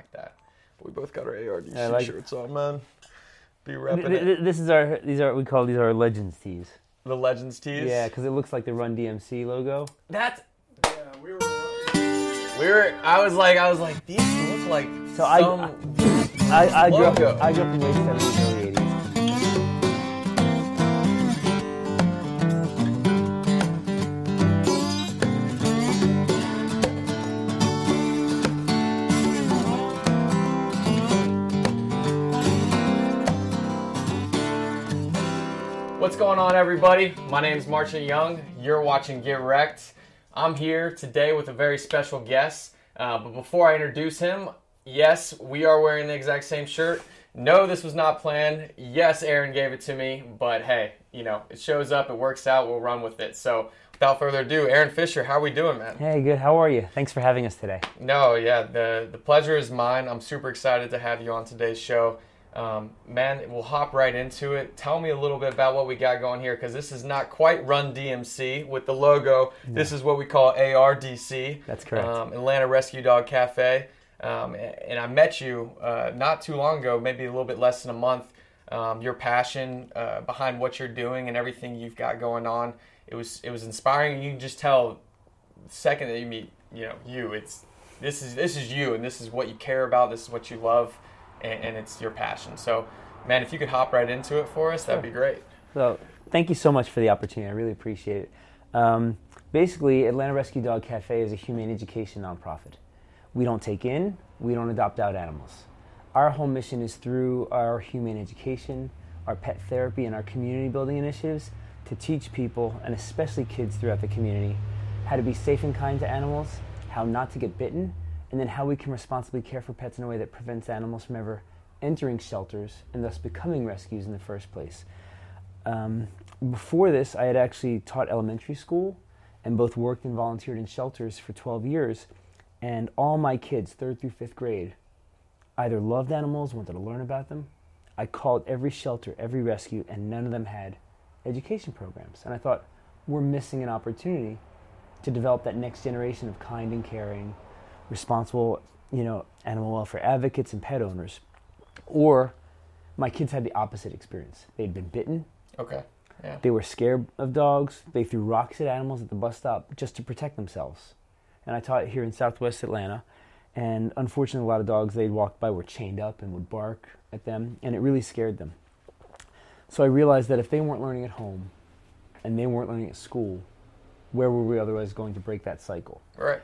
like that. But we both got our ARDC I like- shirts on, man. Uh, be Th- repping th- it. th- This is our these are we call these our legends tees. The Legends tees. Yeah, because it looks like the Run DMC logo. That's Yeah, we were. we were. I was like, I was like, these look like So I- some. I, I grew up Logo. I grew up in late seventies, going on, everybody? My name is Marchant Young. You're watching Get Wrecked. I'm here today with a very special guest. Uh, but before I introduce him, yes, we are wearing the exact same shirt. No, this was not planned. Yes, Aaron gave it to me. But hey, you know, it shows up, it works out, we'll run with it. So without further ado, Aaron Fisher, how are we doing, man? Hey, good. How are you? Thanks for having us today. No, yeah, the the pleasure is mine. I'm super excited to have you on today's show. Um, man, we'll hop right into it. Tell me a little bit about what we got going here, because this is not quite Run DMC with the logo. This is what we call ARDC. That's correct. Um, Atlanta Rescue Dog Cafe. Um, and I met you uh, not too long ago, maybe a little bit less than a month. Um, your passion uh, behind what you're doing and everything you've got going on, it was it was inspiring. You can just tell the second that you meet, you know, you, it's this is this is you, and this is what you care about. This is what you love, and, and it's your passion. So, man, if you could hop right into it for us, that'd be great. So, thank you so much for the opportunity. I really appreciate it. Um, basically, Atlanta Rescue Dog Cafe is a humane education nonprofit. We don't take in, we don't adopt out animals. Our whole mission is through our humane education, our pet therapy, and our community building initiatives to teach people, and especially kids throughout the community, how to be safe and kind to animals, how not to get bitten, and then how we can responsibly care for pets in a way that prevents animals from ever entering shelters and thus becoming rescues in the first place. Um, before this, I had actually taught elementary school and both worked and volunteered in shelters for 12 years. And all my kids, third through fifth grade, either loved animals, wanted to learn about them. I called every shelter, every rescue, and none of them had education programs. And I thought, we're missing an opportunity to develop that next generation of kind and caring, responsible, you know, animal welfare advocates and pet owners. Or my kids had the opposite experience. They'd been bitten, Okay. Yeah. they were scared of dogs. They threw rocks at animals at the bus stop just to protect themselves. And I taught here in Southwest Atlanta. And unfortunately, a lot of dogs they'd walk by were chained up and would bark at them, and it really scared them. So I realized that if they weren't learning at home and they weren't learning at school, where were we otherwise going to break that cycle? Right.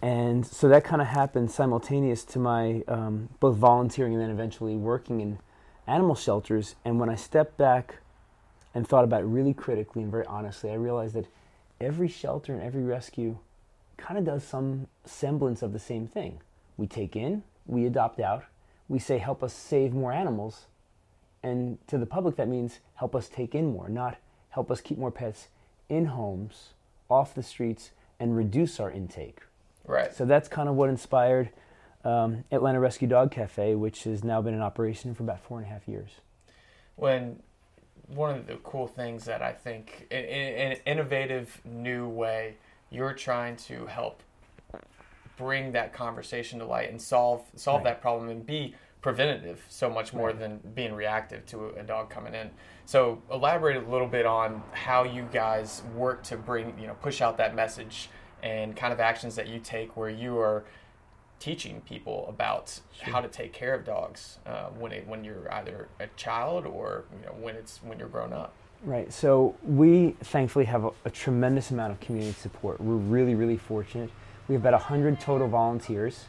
And so that kind of happened simultaneous to my um, both volunteering and then eventually working in animal shelters. And when I stepped back and thought about it really critically and very honestly, I realized that every shelter and every rescue kind of does some semblance of the same thing. We take in, we adopt out, we say, help us save more animals. And to the public, that means help us take in more, not help us keep more pets in homes, off the streets, and reduce our intake. Right. So that's kind of what inspired um, Atlanta Rescue Dog Cafe, which has now been in operation for about four and a half years. when one of the cool things that I think in, in an innovative new way you're trying to help bring that conversation to light and solve solve Right. that problem and be preventative so much more Right. than being reactive to a dog coming in. So elaborate a little bit on how you guys work to bring you know push out that message and kind of actions that you take where you are teaching people about how to take care of dogs uh, when it, when you're either a child or you know when it's when you're grown up. Right. So we thankfully have a, a tremendous amount of community support. We're really, really fortunate. We have about 100 total volunteers,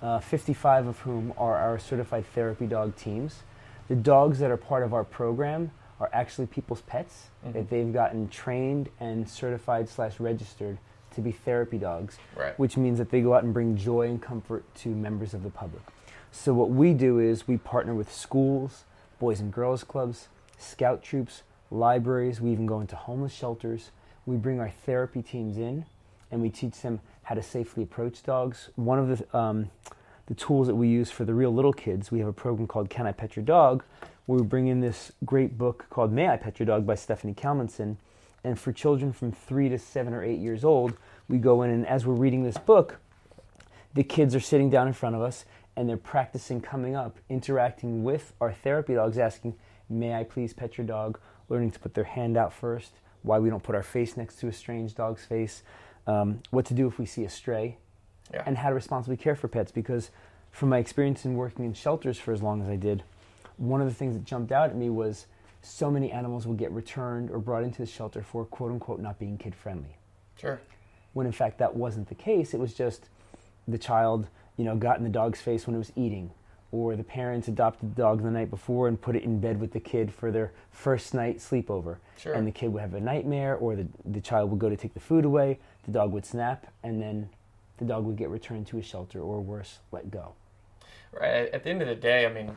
uh, 55 of whom are our certified therapy dog teams. The dogs that are part of our program are actually people's pets that they've gotten trained and certified slash registered to be therapy dogs Right. which means that they go out and bring joy and comfort to members of the public. So, what we do is we partner with schools, boys and girls clubs, scout troops, libraries. We even go into homeless shelters. We bring our therapy teams in and we teach them how to safely approach dogs. One of the, um, the tools that we use for the real little kids, we have a program called Can I Pet Your Dog, where we bring in this great book called May I Pet Your Dog by Stephanie Calmenson. And for children from three to seven or eight years old, we go in and as we're reading this book, the kids are sitting down in front of us and they're practicing coming up, interacting with our therapy dogs, asking, May I please pet your dog? Learning to put their hand out first, why we don't put our face next to a strange dog's face, um, what to do if we see a stray, Yeah. and how to responsibly care for pets. Because from my experience in working in shelters for as long as I did, one of the things that jumped out at me was so many animals will get returned or brought into the shelter for quote unquote not being kid friendly Sure. when in fact that wasn't the case. It was just the child, you know, got in the dog's face when it was eating, or the parents adopted the dog the night before and put it in bed with the kid for their first night sleepover. Sure. And the kid would have a nightmare, or the, the child would go to take the food away, the dog would snap, and then the dog would get returned to a shelter, or worse, let go. Right. At the end of the day, I mean,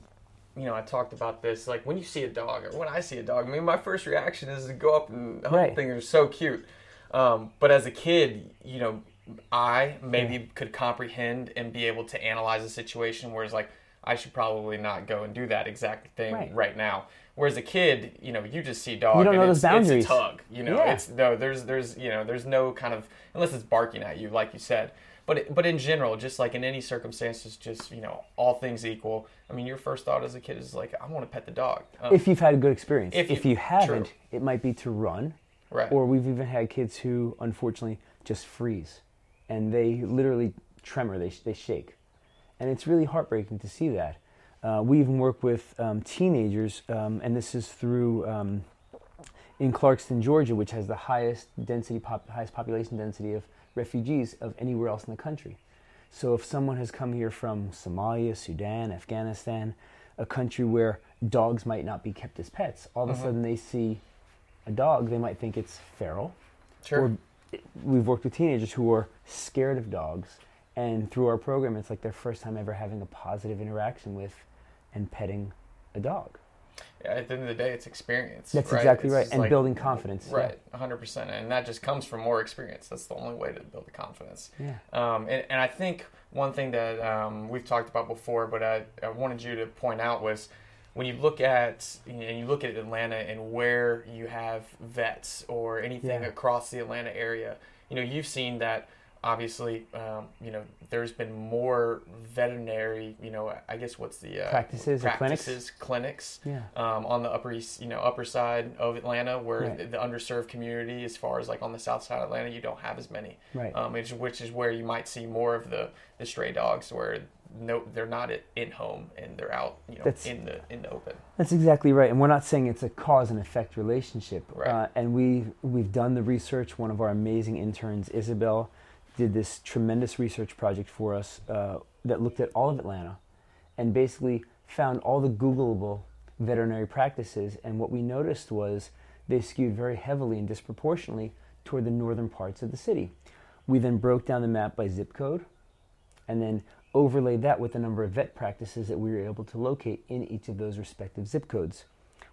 you know, I talked about this. Like when you see a dog, or when I see a dog, I mean, my first reaction is to go up and hug Right. the thing. They're so cute. Um, but as a kid, you know, I maybe could comprehend and be able to analyze a situation. Whereas, like, I should probably not go and do that exact thing Right. right, now. Whereas a kid, you know, you just see dog. You don't and know it's, those boundaries. It's a tug. You know, Yeah. it's no. There's there's you know there's no kind of unless it's barking at you, like you said. But but in general, just like in any circumstances, just you know, all things equal. I mean, your first thought as a kid is like, I want to pet the dog. Um, If you've had a good experience. If If, you- you haven't, true. it might be to run, right. Or we've even had kids who, unfortunately, just freeze, and they literally tremor. They they shake, and it's really heartbreaking to see that. Uh, we even work with um, teenagers, um, and this is through um, in Clarkston, Georgia, which has the highest density, pop, highest population density of refugees of anywhere else in the country. So if someone has come here from Somalia, Sudan, Afghanistan, a country where dogs might not be kept as pets, all of a Mhm. sudden they see a dog, they might think it's feral. sure. Or we've worked with teenagers who are scared of dogs, and through our program, it's like their first time ever having a positive interaction with and petting a dog. Yeah, at the end of the day, it's experience. That's right? exactly It's right, and like- building confidence. yeah. Right, 100%. And that just comes from more experience. That's the only way to build the confidence. Yeah. Um, and, and I think one thing that um, we've talked about before, but I, I wanted you to point out was when you look at and you look at Atlanta and where you have vets or anything Yeah. across the Atlanta area, you know, you've seen that obviously, um, you know, there's been more veterinary, you know, I guess what's the uh, Practices or clinics? practices, clinics Yeah. um, on the upper east, you know, upper side of Atlanta, where Right. the, the underserved community, as far as like on the south side of Atlanta, you don't have as many. Right. Um, which, which is where you might see more of the, the stray dogs, where no, they're not at, in home and they're out, you know, That's- in the in the open. That's exactly right, and we're not saying it's a cause and effect relationship. Right. Uh, and we we've done the research. One of our amazing interns, Isabel, did this tremendous research project for us uh, that looked at all of Atlanta, and basically found all the Googleable veterinary practices. And what we noticed was they skewed very heavily and disproportionately toward the northern parts of the city. We then broke down the map by zip code, and then overlaid that with the number of vet practices that we were able to locate in each of those respective zip codes.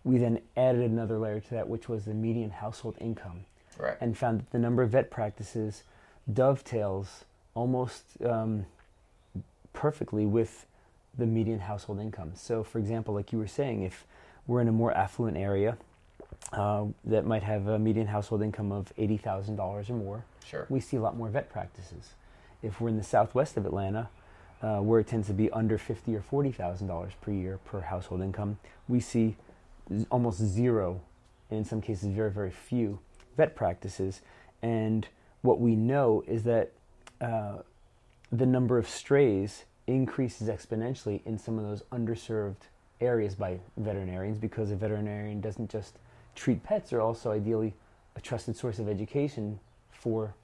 We then added another layer to that, which was the median household income, Right. and found that the number of vet practices dovetails almost um, perfectly with the median household income. So, for example, like you were saying, if we're in a more affluent area uh, that might have a median household income of $80,000 or more, Sure. we see a lot more vet practices. If we're in the southwest of Atlanta, uh, where it tends to be under fifty or forty thousand dollars per year per household income, we see z- almost zero, and in some cases very very few vet practices. And what we know is that uh, the number of strays increases exponentially in some of those underserved areas by veterinarians because a veterinarian doesn't just treat pets; they're also ideally a trusted source of education for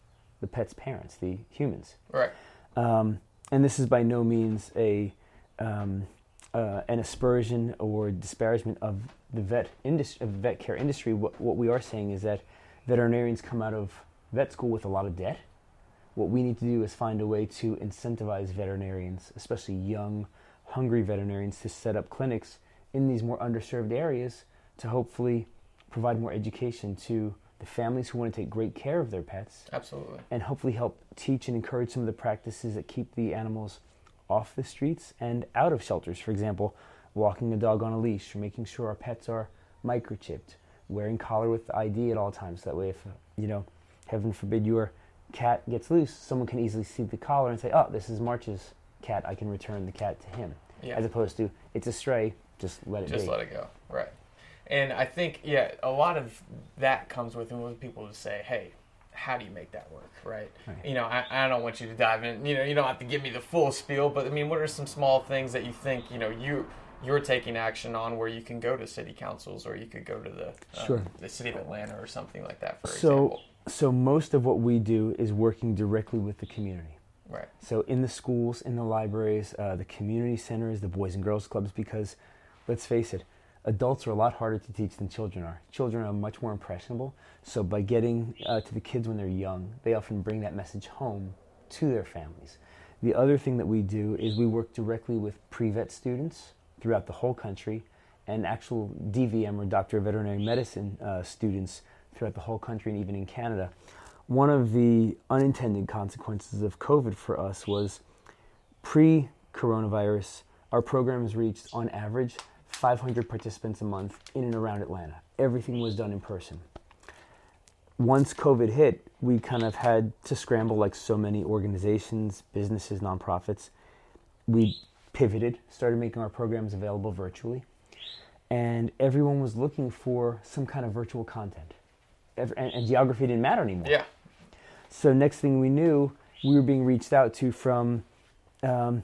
the pet's parents, the humans. Right. Um, and this is by no means a um, uh, an aspersion or disparagement of the vet industry, of the vet care industry. What, what we are saying is that veterinarians come out of vet school with a lot of debt. What we need to do is find a way to incentivize veterinarians, especially young, hungry veterinarians, to set up clinics in these more underserved areas to hopefully provide more education to the families who want to take great care of their pets Absolutely. and hopefully help teach and encourage some of the practices that keep the animals off the streets and out of shelters. For example, walking a dog on a leash or making sure our pets are microchipped, wearing collar with ID at all times. That way, if, you know, heaven forbid your cat gets loose, someone can easily see the collar and say, oh, this is March's cat, I can return the cat to him, Yeah. as opposed to it's a stray, just let it just be. let it go right and i think yeah a lot of that comes with when people to say hey how do you make that work right, Right. you know I, I don't want you to dive in you know you don't have to give me the full spiel but i mean what are some small things that you think you know you you're taking action on where you can go to city councils or you could go to the um, Sure. the city of atlanta or something like that for So, example so most of what we do is working directly with the community. right So in the schools, in the libraries, uh, the community centers, the boys and girls clubs, because let's face it, adults are a lot harder to teach than children are. Children are much more impressionable. So by getting uh, to the kids when they're young, they often bring that message home to their families. The other thing that we do is we work directly with pre-vet students throughout the whole country and actual DVM or Doctor of Veterinary Medicine uh, students throughout the whole country and even in Canada. One of the unintended consequences of COVID for us was pre coronavirus, our programs reached on average 500 participants a month in and around Atlanta. Everything was done in person. Once COVID hit, we kind of had to scramble like so many organizations, businesses, nonprofits. We pivoted, started making our programs available virtually, and everyone was looking for some kind of virtual content. And, and geography didn't matter anymore. yeah So next thing we knew, we were being reached out to from um,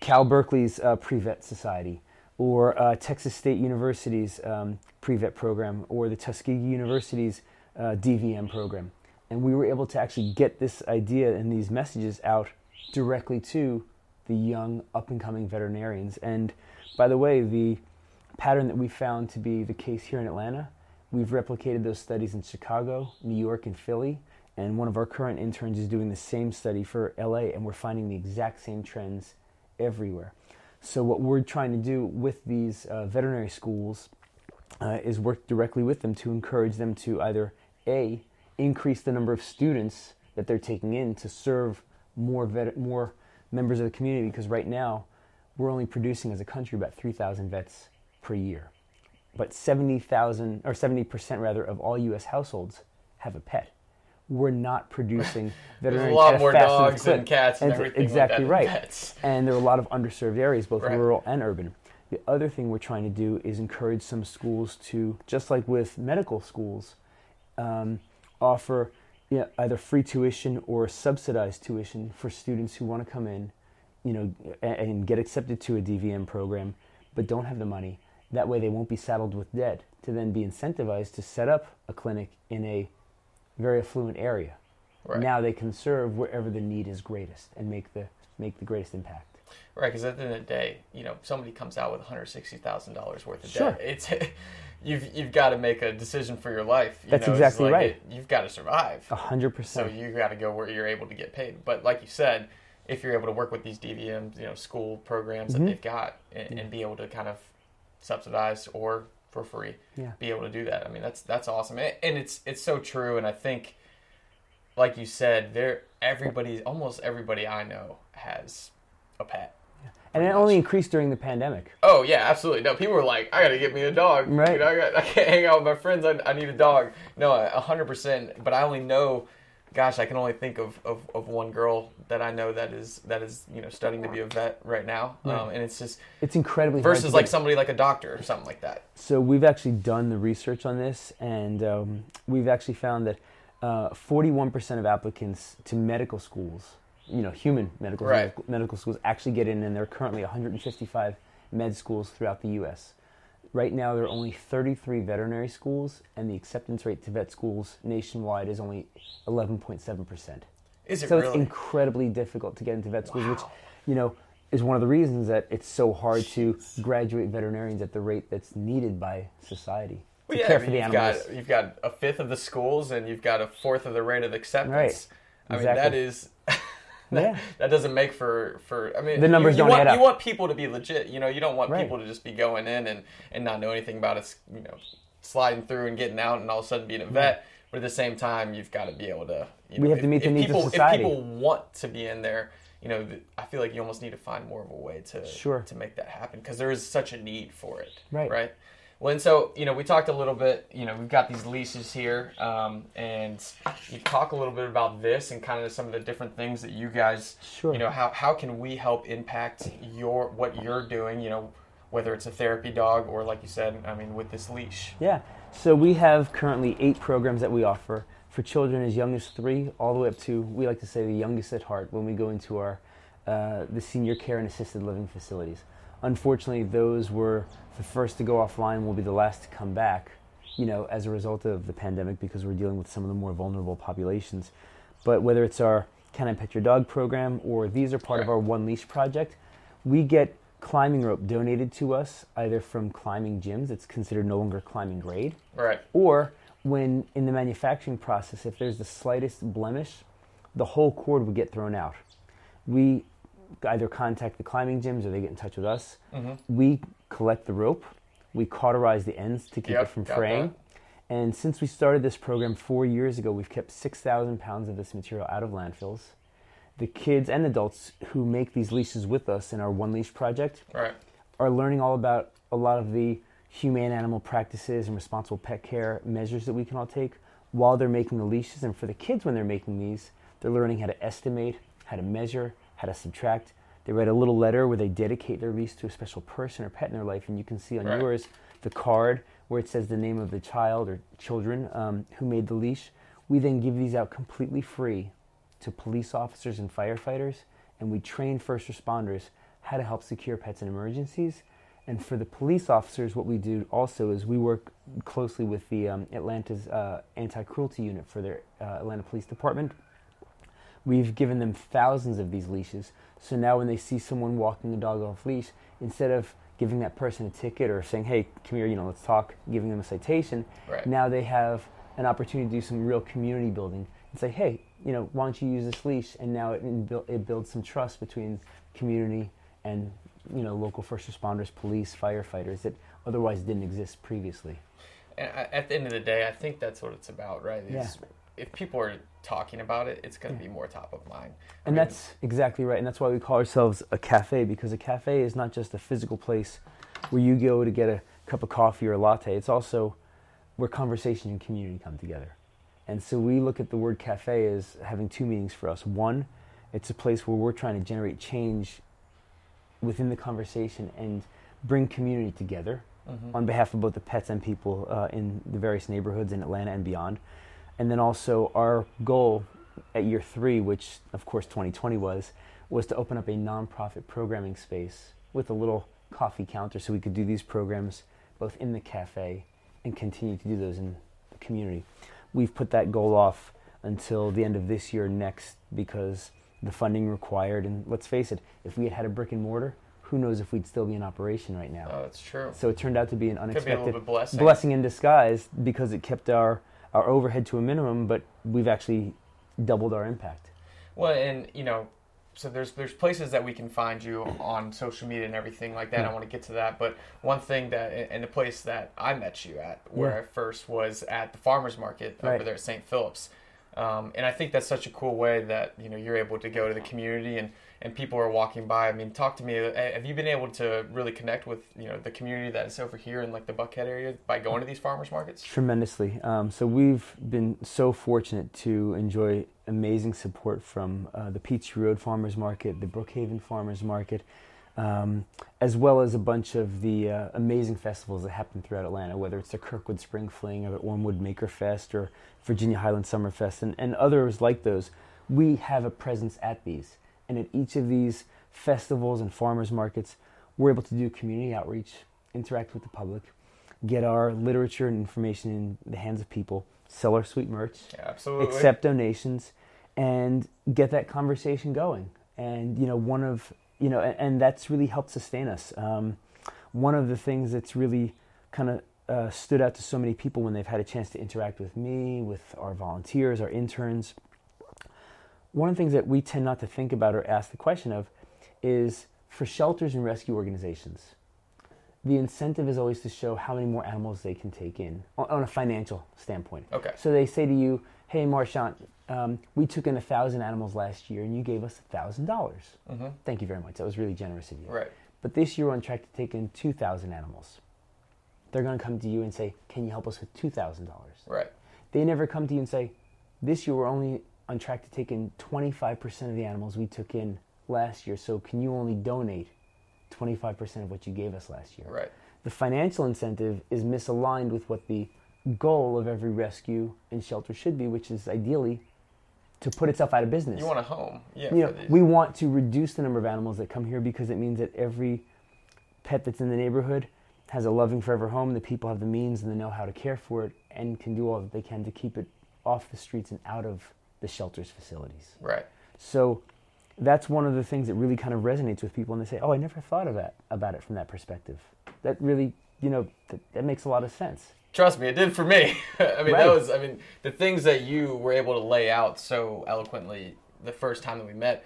Cal Berkeley's uh, Pre-Vet Society, or uh, Texas State University's um, Pre-Vet program, or the Tuskegee University's uh, DVM program, and we were able to actually get this idea and these messages out directly to the young up-and-coming veterinarians. And by the way, the pattern that we found to be the case here in Atlanta, we've replicated those studies in Chicago, New York, and Philly. And one of our current interns is doing the same study for LA, and we're finding the exact same trends everywhere. So, what we're trying to do with these uh, veterinary schools uh, is work directly with them to encourage them to either A, increase the number of students that they're taking in to serve more, vet- more members of the community, because right now we're only producing as a country about 3,000 vets per year. But 70,000 or 70% rather of all US households have a pet. We're not producing there's a veterinarians lot more dogs and cats and That's everything exactly like right. And there are a lot of underserved areas, both Right. rural and urban. The other thing we're trying to do is encourage some schools to, just like with medical schools, um, offer you know, either free tuition or subsidized tuition for students who want to come in, you know, a- and get accepted to a DVM program, but don't have the money. That way, they won't be saddled with debt to then be incentivized to set up a clinic in a very affluent area. Right. Now they can serve wherever the need is greatest and make the make the greatest impact. Right, because at the end of the day, you know, somebody comes out with one hundred sixty thousand dollars worth of Sure. debt. It's you've you've got to make a decision for your life. You That's know, exactly like right. it- you've got to survive. A hundred So percent. you got to go where you're able to get paid. But like you said, if you're able to work with these DVM, you know, school programs Mhm. that they've got, and, and be able to kind of subsidize or for free, Yeah. be able to do that. I mean, that's that's awesome, and and it's it's so true. And I think, like you said, there everybody, almost everybody I know has a pet. And it pretty only increased during the pandemic. Oh yeah, absolutely. No, people were like, "I got to get me a dog. Right. You know, I, got, I can't hang out with my friends. I, I need a dog." No, a hundred percent. But I only know, gosh, I can only think of, of, of one girl that I know that is that is you know studying to be a vet right now, um, and it's just It's incredibly versus like somebody like a doctor or something like that. So we've actually done the research on this, and um, we've actually found that uh, 41% of applicants to medical schools, you know, human medical Right. medical schools, actually get in, and there are currently 155 med schools throughout the U.S. Right now, there are only 33 veterinary schools, and the acceptance rate to vet schools nationwide is only 11.7 percent. Is it really? So really? it's incredibly difficult to get into vet schools, which, you know, is one of the reasons that it's so hard to graduate veterinarians at the rate that's needed by society Well, yeah, care I for mean, the you've animals. got you've got a fifth of the schools, and you've got a fourth of the rate of acceptance. Right. I mean, that Exactly. is. Yeah. that doesn't make for for. I mean, The numbers you, you don't want, add up. You want people to be legit. You know, you don't want Right. people to just be going in and and not know anything about it. You know, sliding through and getting out, and all of a sudden being a mm-hmm. vet. But at the same time, you've got to be able to. You know, We have if, to meet the needs of society. If people want to be in there, you know, I feel like you almost need to find more of a way to Sure. to make that happen because there is such a need for it. Right. Right. Well, and so you know, we talked a little bit. You know, we've got these leashes here, um, and you talk a little bit about this and kind of some of the different things that you guys, Sure. you know, how how can we help impact your what you're doing? You know, whether it's a therapy dog or like you said, I mean, with this leash. Yeah. So we have currently eight programs that we offer for children as young as three, all the way up to we like to say the youngest at heart when we go into our uh, the senior care and assisted living facilities. Unfortunately, those were the first to go offline. Will be the last to come back. You know, as a result of the pandemic, because we're dealing with some of the more vulnerable populations. But whether it's our Can I Pet Your Dog program or these are part of our One Leash project, we get climbing rope donated to us either from climbing gyms. It's considered no longer climbing grade Right. or when in the manufacturing process, if there's the slightest blemish, the whole cord would get thrown out. We either contact the climbing gyms or they get in touch with us. Mm-hmm. We collect the rope, we cauterize the ends to keep Yep, it from fraying. And since we started this program four years ago, we've kept 6,000 pounds of this material out of landfills. The kids and adults who make these leashes with us in our One Leash project Right. are learning all about a lot of the humane animal practices and responsible pet care measures that we can all take while they're making the leashes. And for the kids, when they're making these, they're learning how to estimate, how to measure, how to subtract. They write a little letter where they dedicate their leash to a special person or pet in their life. And you can see on Right. yours the card where it says the name of the child or children um, who made the leash. We then give these out completely free to police officers and firefighters, and we train first responders how to help secure pets in emergencies. And for the police officers, what we do also is we work closely with the um, Atlanta's uh, anti-cruelty unit for their uh, Atlanta Police Department. We've given them thousands of these leashes, so now when they see someone walking a dog off leash, instead of giving that person a ticket or saying, "Hey, come here, you know, let's talk," giving them a citation, Right. now they have an opportunity to do some real community building and say, hey, you know, why don't you use this leash? And now it, it, builds some trust between community and, you know, local first responders, police, firefighters that otherwise didn't exist previously. And at the end of the day, I think that's what it's about, right? Yeah. If people are talking about it, it's going to be more top of mind. I And mean, that's exactly right. And that's why we call ourselves a cafe because a cafe is not just a physical place where you go to get a cup of coffee or a latte. It's also where conversation and community come together. And so we look at the word cafe as having two meanings for us. One, it's a place where we're trying to generate change within the conversation and bring community together Mhm. on behalf of both the pets and people uh, in the various neighborhoods in Atlanta and beyond. And then also our goal at year three, which of course 2020 was, was to open up a nonprofit programming space with a little coffee counter so we could do these programs both in the cafe and continue to do those in the community. We've put that goal off until the end of this year next because the funding required and let's face it, if we had had a brick and mortar, who knows if we'd still be in operation right now. Oh, that's true. So it turned out to be an Could be a unexpected blessing. blessing in disguise because it kept our, our overhead to a minimum, but we've actually doubled our impact. Well, and you know, so there's there's places that we can find you on social media and everything like that. Yeah. I want to get to that, but one thing that and the place that I met you at, where Yeah. I first was at the farmers market over Right. there at St. Philip's, um, and I think that's such a cool way that you know you're able to go to the community and and people are walking by. I mean, talk to me. uh, Have you been able to really connect with you know the community that is over here in like the Buckhead area by going to these farmers markets? Tremendously. Um, so we've been so fortunate to enjoy amazing support from uh, the Peachtree Road Farmers Market, the Brookhaven Farmers Market, um, as well as a bunch of the uh, amazing festivals that happen throughout Atlanta, whether it's the Kirkwood Spring Fling or the Ormewood Maker Fest or Virginia Highland Summer Fest and, and others like those. We have a presence at these. And at each of these festivals and farmers markets, we're able to do community outreach, interact with the public, get our literature and information in the hands of people, sell our sweet merch, Yeah, accept donations, and get that conversation going. And you know, one of you know, and, and that's really helped sustain us. Um, one of the things that's really kind of uh, stood out to so many people when they've had a chance to interact with me, with our volunteers, our interns. One of the things that we tend not to think about or ask the question of is for shelters and rescue organizations the incentive is always to show how many more animals they can take in on, a financial standpoint. Okay. So they say to you, "Hey, Marchant, um, we took in a thousand animals last year, and you gave us a thousand dollars. hmm Thank you very much. That was really generous of you. Right. But this year we're on track to take in two thousand animals. they're going to come to you and say, "Can you help us with two thousand dollars?" Right. They never come to you and say, "This year we're only on track to take in twenty five percent of the animals we took in last year. So can you only donate twenty five percent of what you gave us last year?" Right. The financial incentive is misaligned with what the goal of every rescue and shelter should be, which is ideally to put itself out of business. You want a home. Yeah. You know, we want to reduce the number of animals that come here because it means that every pet that's in the neighborhood has a loving forever home. The people have the means and the know how to care for it and can do all that they can to keep it off the streets and out of the shelter's facilities. Right. So that's one of the things that really kind of resonates with people, and they say, "Oh, I never thought of that about it from that perspective." That really, you know, that, that makes a lot of sense. Trust me, it did for me. I mean, Right. that was, I mean, the things that you were able to lay out so eloquently the first time that we met,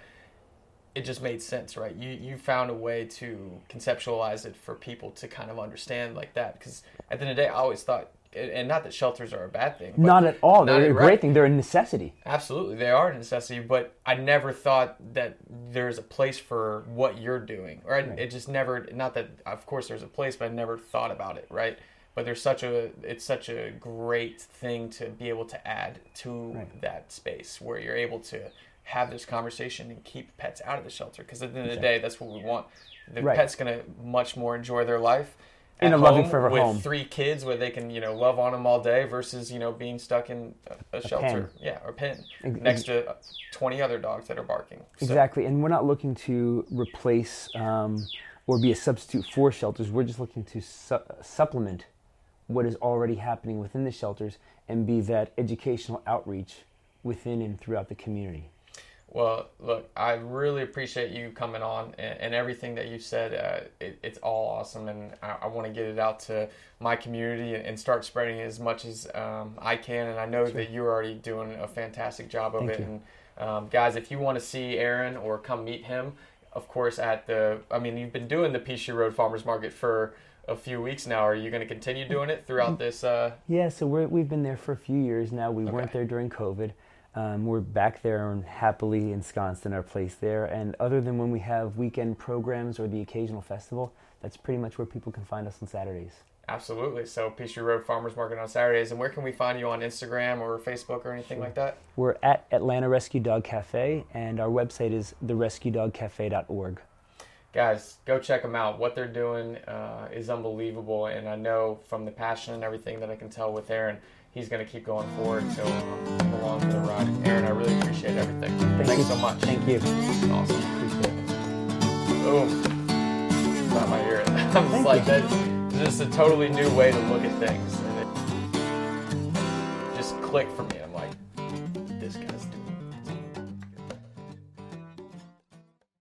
it just made sense, right? You you found a way to conceptualize it for people to kind of understand like that. Because at the end of the day, I always thought, and not that shelters are a bad thing. Not at all. Not They're a right. great thing. They're a necessity. Absolutely, they are a necessity, but I never thought that there's a place for what you're doing, or I, Right. it just never. Not that, of course, there's a place, but I never thought about it, right? But there's such a, it's such a great thing to be able to add to Right. that space where you're able to have this conversation and keep pets out of the shelter, because at the end of the day, that's what we want. The Right. pet's gonna much more enjoy their life. In a loving home forever with home. three kids where they can you know love on them all day versus you know being stuck in a, a shelter yeah or pen Ex- next to 20 other dogs that are barking So- Exactly, and we're not looking to replace um, or be a substitute for shelters. We're just looking to su- supplement what is already happening within the shelters and be that educational outreach within and throughout the community. Well look i really appreciate you coming on and, and everything that you said uh, it, it's all awesome and i, I want to get it out to my community and, and start spreading it as much as um, i can and i know that you're already doing a fantastic job of Thank it you. and um, guys if you want to see aaron or come meet him of course at the i mean you've been doing the peachtree road farmers market for a few weeks now are you going to continue doing it throughout this uh, Yeah, so we're, we've been there for a few years now. We Okay. weren't there during COVID. Um, we're back there and happily ensconced in our place there. And other than when we have weekend programs or the occasional festival, that's pretty much where people can find us on Saturdays. Absolutely. So Peachtree Road Farmers Market on Saturdays. And where can we find you on Instagram or Facebook or anything like that? We're at Atlanta Rescue Dog Cafe, and our website is therescuedogcafe.org. Guys, go check them out. What they're doing uh, is unbelievable. And I know from the passion and everything that I can tell with Aaron, he's going to keep going forward. So um, along for the ride. Aaron, I really appreciate everything. Thank Thanks you. so much. Thank you. Awesome. Appreciate it. Boom. Not my ear. I'm just like, you. that's just a totally new way to look at things. And it just clicked for me.